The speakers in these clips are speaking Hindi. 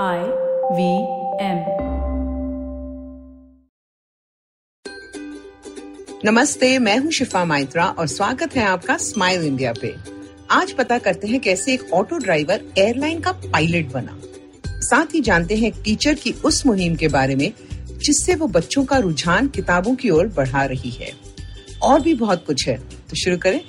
I वी एम नमस्ते, मैं हूँ शिफा माइत्रा और स्वागत है आपका स्माइल इंडिया पे। आज पता करते हैं कैसे एक ऑटो ड्राइवर एयरलाइन का पायलट बना। साथ ही जानते हैं टीचर की उस मुहिम के बारे में, जिससे वो बच्चों का रुझान किताबों की ओर बढ़ा रही है। और भी बहुत कुछ है। तो शुरू करें।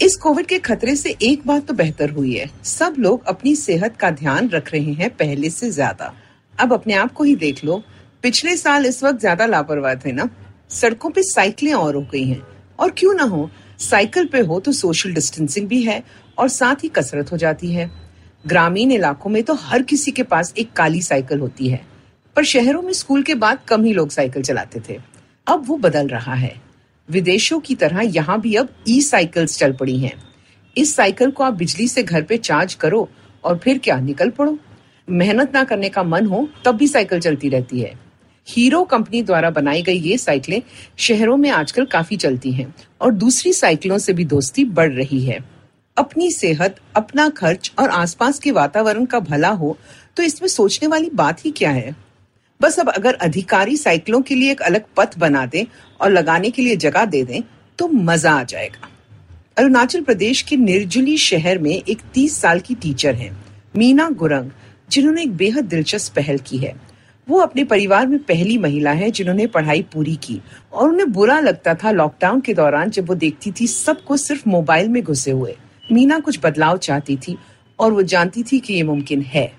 इस कोविड के खतरे से एक बात तो बेहतर हुई है। सब लोग अपनी सेहत का ध्यान रख रहे हैं पहले से ज़्यादा। अब अपने आप को ही देख लो। पिछले साल इस वक्त ज़्यादा लापरवाह थे ना? सड़कों पे साइकिलें और हो गई हैं। और क्यों ना हो? साइकिल पे हो तो सोशल डिस्टेंसिंग भी है और साथ ही कसरत हो जाती है। ग्रामीण इलाकों में तो हर किसी के पास एक काली साइकिल होती है। पर शहरों में स्कूल के बाद कम ही लोग साइकिल चलाते थे। अब वो बदल रहा है। विदेशों की तरह यहाँ भी अब ई साइकिल्स चल पड़ी हैं। इस साइकिल को आप बिजली से घर पे चार्ज करो और फिर क्या, निकल पड़ो। मेहनत ना करने का मन हो, तब भी साइकिल चलती रहती है। हीरो कंपनी द्वारा बनाई गई ये साइकिलें शहरों में आजकल काफ़ी चलती हैं और दूसरी साइकिलों से भी दोस्ती बढ़ रही है। अपनी सेहत, अपना खर्च और आसपास के वातावरण का भला हो तो इसमें सोचने वाली बात ही क्या है? बस अब अगर अधिकारी साइकिलों के लिए एक अलग पथ बना दें और लगाने के लिए जगह दे दें तो मज़ा आ जाएगा। अरुणाचल प्रदेश के निर्जुली शहर में एक तीस साल की टीचर हैं, मीना गुरंग, जिन्होंने एक बेहद दिलचस्प पहल की है। वो अपने परिवार में पहली महिला है जिन्होंने पढ़ाई पूरी की और उन्हें बुरा लगता था लॉकडाउन के दौरान जब वो देखती थी सबको सिर्फ़ मोबाइल में घुसे हुए। मीना कुछ बदलाव चाहती थी और वो जानती थी कि ये मुमकिन है।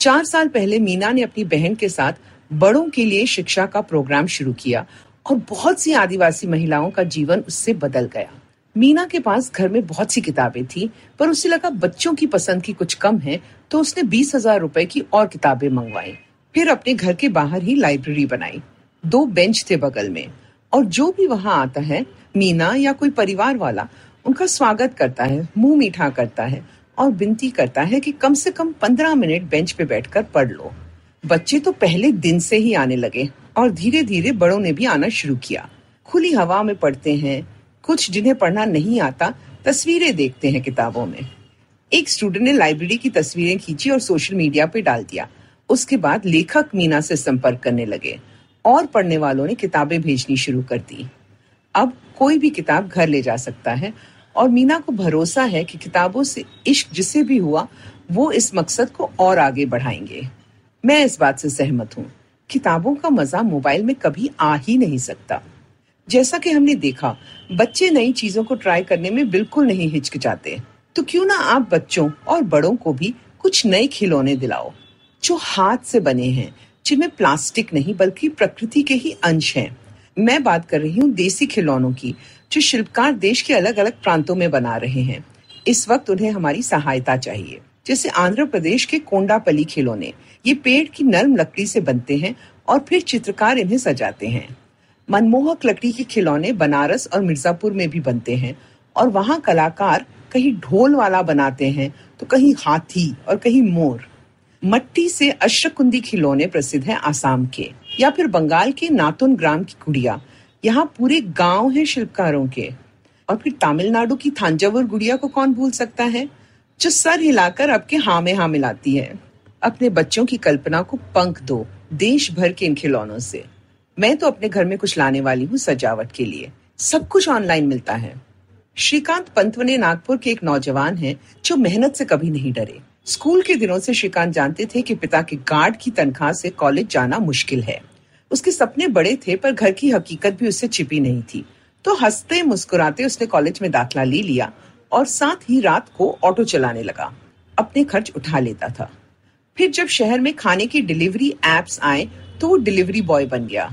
चार साल पहले मीना ने अपनी बहन के साथ बड़ों के लिए शिक्षा का प्रोग्राम शुरू किया और बहुत सी आदिवासी महिलाओं का जीवन उससे बदल गया। मीना के पास घर में बहुत सी किताबें थी, पर उसे लगा बच्चों की पसंद की कुछ कम है तो उसने बीस हज़ार रुपए की और किताबें मंगवाई। फिर अपने घर के बाहर ही लाइब्रेरी बनाई। दो बेंच थे बगल में, और जो भी वहाँ आता है, मीना या कोई परिवार वाला, उनका स्वागत करता है, मुँह मीठा करता है और विनती करता है कि कम से कम पंद्रह मिनट बेंच पे बैठकर पढ़ लो। बच्चे तो पहले दिन से ही आने लगे और धीरे धीरे बड़ों ने भी आना शुरू किया। खुली हवा में पढ़ते हैं, कुछ जिन्हें पढ़ना नहीं आता, तस्वीरें देखते हैं किताबों में। एक स्टूडेंट ने लाइब्रेरी की तस्वीरें खींची और सोशल मीडिया पे डाल दिया। उसके बाद लेखक मीना से संपर्क करने लगे और पढ़ने वालों ने किताबें भेजनी शुरू कर दी। अब कोई भी किताब घर ले जा सकता है और मीना को भरोसा है कि किताबों से इश्क जिसे भी हुआ, वो इस मकसद को और आगे बढ़ाएँगे। मैं इस बात से सहमत हूँ। किताबों का मज़ा मोबाइल में कभी आ ही नहीं सकता। जैसा कि हमने देखा, बच्चे नई चीज़ों को ट्राई करने में बिल्कुल नहीं हिचकिचाते। तो क्यों ना आप बच्चों और बड़ों को भी कुछ नए खिलौने दिलाओ, जो हाथ से बने हैं, जिनमें प्लास्टिक नहीं बल्कि प्रकृति के ही अंश हैं। मैं बात कर रही हूँ देसी खिलौनों की, जो शिल्पकार देश के अलग अलग प्रांतों में बना रहे हैं। इस वक्त उन्हें हमारी सहायता चाहिए। जैसे आंध्र प्रदेश के कोंडापली खिलौने ये पेड़ की नरम लकड़ी से बनते हैं और फिर चित्रकार इन्हें सजाते हैं। मनमोहक लकड़ी के खिलौने बनारस और मिर्जापुर में भी बनते हैं और वहाँ कलाकार कहीं ढोल वाला बनाते हैं तो कहीं हाथी और कहीं मोर। मट्टी से अश्रकुंदी खिलौने प्रसिद्ध हैं आसाम के या फिर बंगाल के नातुन ग्राम की गुड़िया। यहाँ पूरे गाँव हैं शिल्पकारों के। और फिर तमिलनाडु की थांजावुर गुड़िया को कौन भूल सकता है? जो सर हिलाकर आपके हाँ में हाँ मिलाती है। अपने बच्चों की कल्पना को पंख दो, देश भर के इन खिलौनों से। मैं तो अपने घर में कुछ लाने वाली हूँ सजावट के लिए। सब कुछ ऑनलाइन मिलता है। श्रीकांत पंतवने नागपुर के एक नौजवान हैं जो मेहनत से कभी नहीं डरे। स्कूल के दिनों से श्रीकांत जानते थे कि पिता के गार्ड की तनख्वाह से कॉलेज जाना मुश्किल है। उसके सपने बड़े थे, पर घर की हकीकत भी उससे छिपी नहीं थी। तो हँसते मुस्कुराते उसने कॉलेज में दाखिला ले लिया। और साथ ही रात को ऑटो चलाने लगा। अपने खर्च उठा लेता था। फिर जब शहर में खाने की डिलीवरी एप्स आए तो वो डिलीवरी बॉय बन गया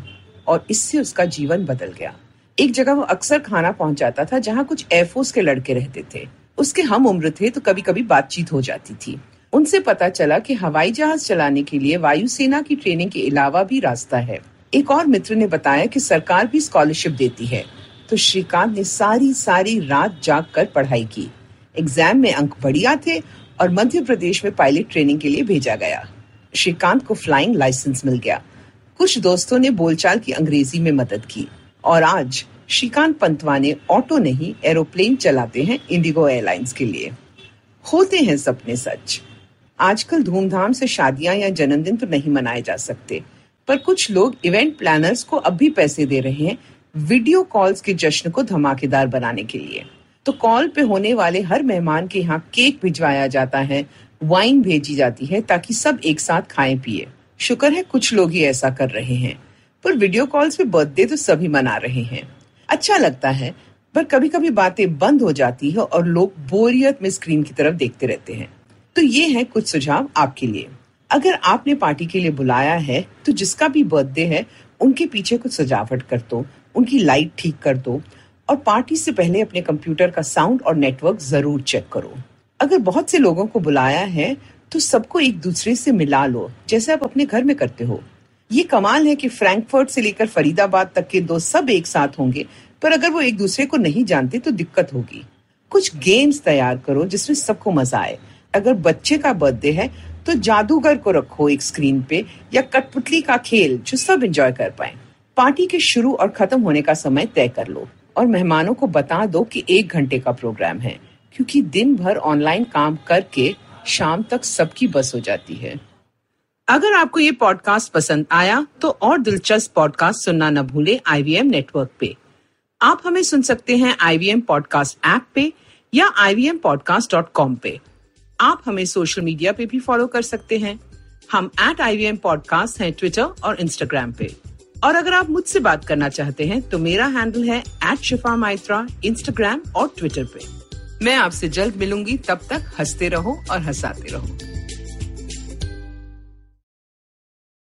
और इससे उसका जीवन बदल गया। एक जगह वो अक्सर खाना पहुंचाता था, जहाँ कुछ एयरफोर्स के लड़के रहते थे। उसके हम उम्र थे तो कभी कभी बातचीत हो जाती थी। उनसे पता चला कि हवाई जहाज़ चलाने के लिए वायुसेना की ट्रेनिंग के अलावा भी रास्ता है। एक और मित्र ने बताया कि सरकार भी स्कॉलरशिप देती है। तो श्रीकांत ने सारी सारी रात जाग कर पढ़ाई की। एग्ज़ाम में अंक बढ़िया थे और मध्य प्रदेश में पायलट ट्रेनिंग के लिए भेजा गया। श्रीकांत को फ्लाइंग लाइसेंस मिल गया। कुछ दोस्तों ने बोलचाल की अंग्रेज़ी में मदद की। और आज श्रीकांत पंतवाने ऑटो नहीं एरोप्लेन चलाते हैं इंडिगो एयरलाइंस के लिए। होते हैं सपने सच। आजकल धूमधाम से शादियाँ या जन्मदिन तो नहीं मनाए जा सकते। पर कुछ लोग इवेंट प्लानर्स को अब भी पैसे दे रहे हैं वीडियो कॉल्स के जश्न को धमाकेदार बनाने के लिए। तो कॉल पे होने वाले हर मेहमान के यहाँ केक भिजवाया जाता है, वाइन भेजी जाती है ताकि सब एक साथ खाएँ पिए। शुक्र है कुछ लोग ही ऐसा कर रहे हैं। पर वीडियो कॉल्स पे बर्थडे तो सभी मना रहे हैं। अच्छा लगता है, पर कभी कभी बातें बंद हो जाती है और लोग बोरियत में स्क्रीन की तरफ़ देखते रहते हैं। तो ये है कुछ सुझाव आपके लिए। अगर आपने पार्टी के लिए बुलाया है तो जिसका भी बर्थडे है उनके पीछे कुछ सजावट कर दो, उनकी लाइट ठीक कर दो और पार्टी से पहले अपने कंप्यूटर का साउंड और नेटवर्क ज़रूर चेक करो। अगर बहुत से लोगों को बुलाया है तो सबको एक दूसरे से मिला लो, जैसे आप अपने घर में करते हो। ये कमाल है कि फ्रैंकफर्ट से लेकर फरीदाबाद तक के दोस्त सब एक साथ होंगे, पर अगर वो एक दूसरे को नहीं जानते तो दिक्कत होगी। कुछ गेम्स तैयार करो जिसमें सबको मज़ा आए। अगर बच्चे का बर्थडे है तो जादूगर को रखो एक स्क्रीन पे या कठपुतली का खेल जो सब एंजॉय कर पाए। पार्टी के शुरू और खत्म होने का समय तय कर लो और मेहमानों को बता दो कि एक घंटे का प्रोग्राम है, क्योंकि दिन भर ऑनलाइन काम करके शाम तक सबकी बस हो जाती है। अगर आपको ये पॉडकास्ट पसंद आया तो और दिलचस्प पॉडकास्ट सुनना न भूले आईवीएम नेटवर्क पे। आप हमें सुन सकते हैं आईवीएम पॉडकास्ट ऐप पे या आई वी पे। आप हमें सोशल मीडिया पे भी फॉलो कर सकते हैं। हम at I V M podcast है ट्विटर और इंस्टाग्राम पे। और अगर आप मुझसे बात करना चाहते हैं तो मेरा हैंडल है एट शिफा माइत्रा इंस्टाग्राम और ट्विटर पे। मैं आपसे जल्द मिलूँगी, तब तक हँसते रहो और हंसाते रहो।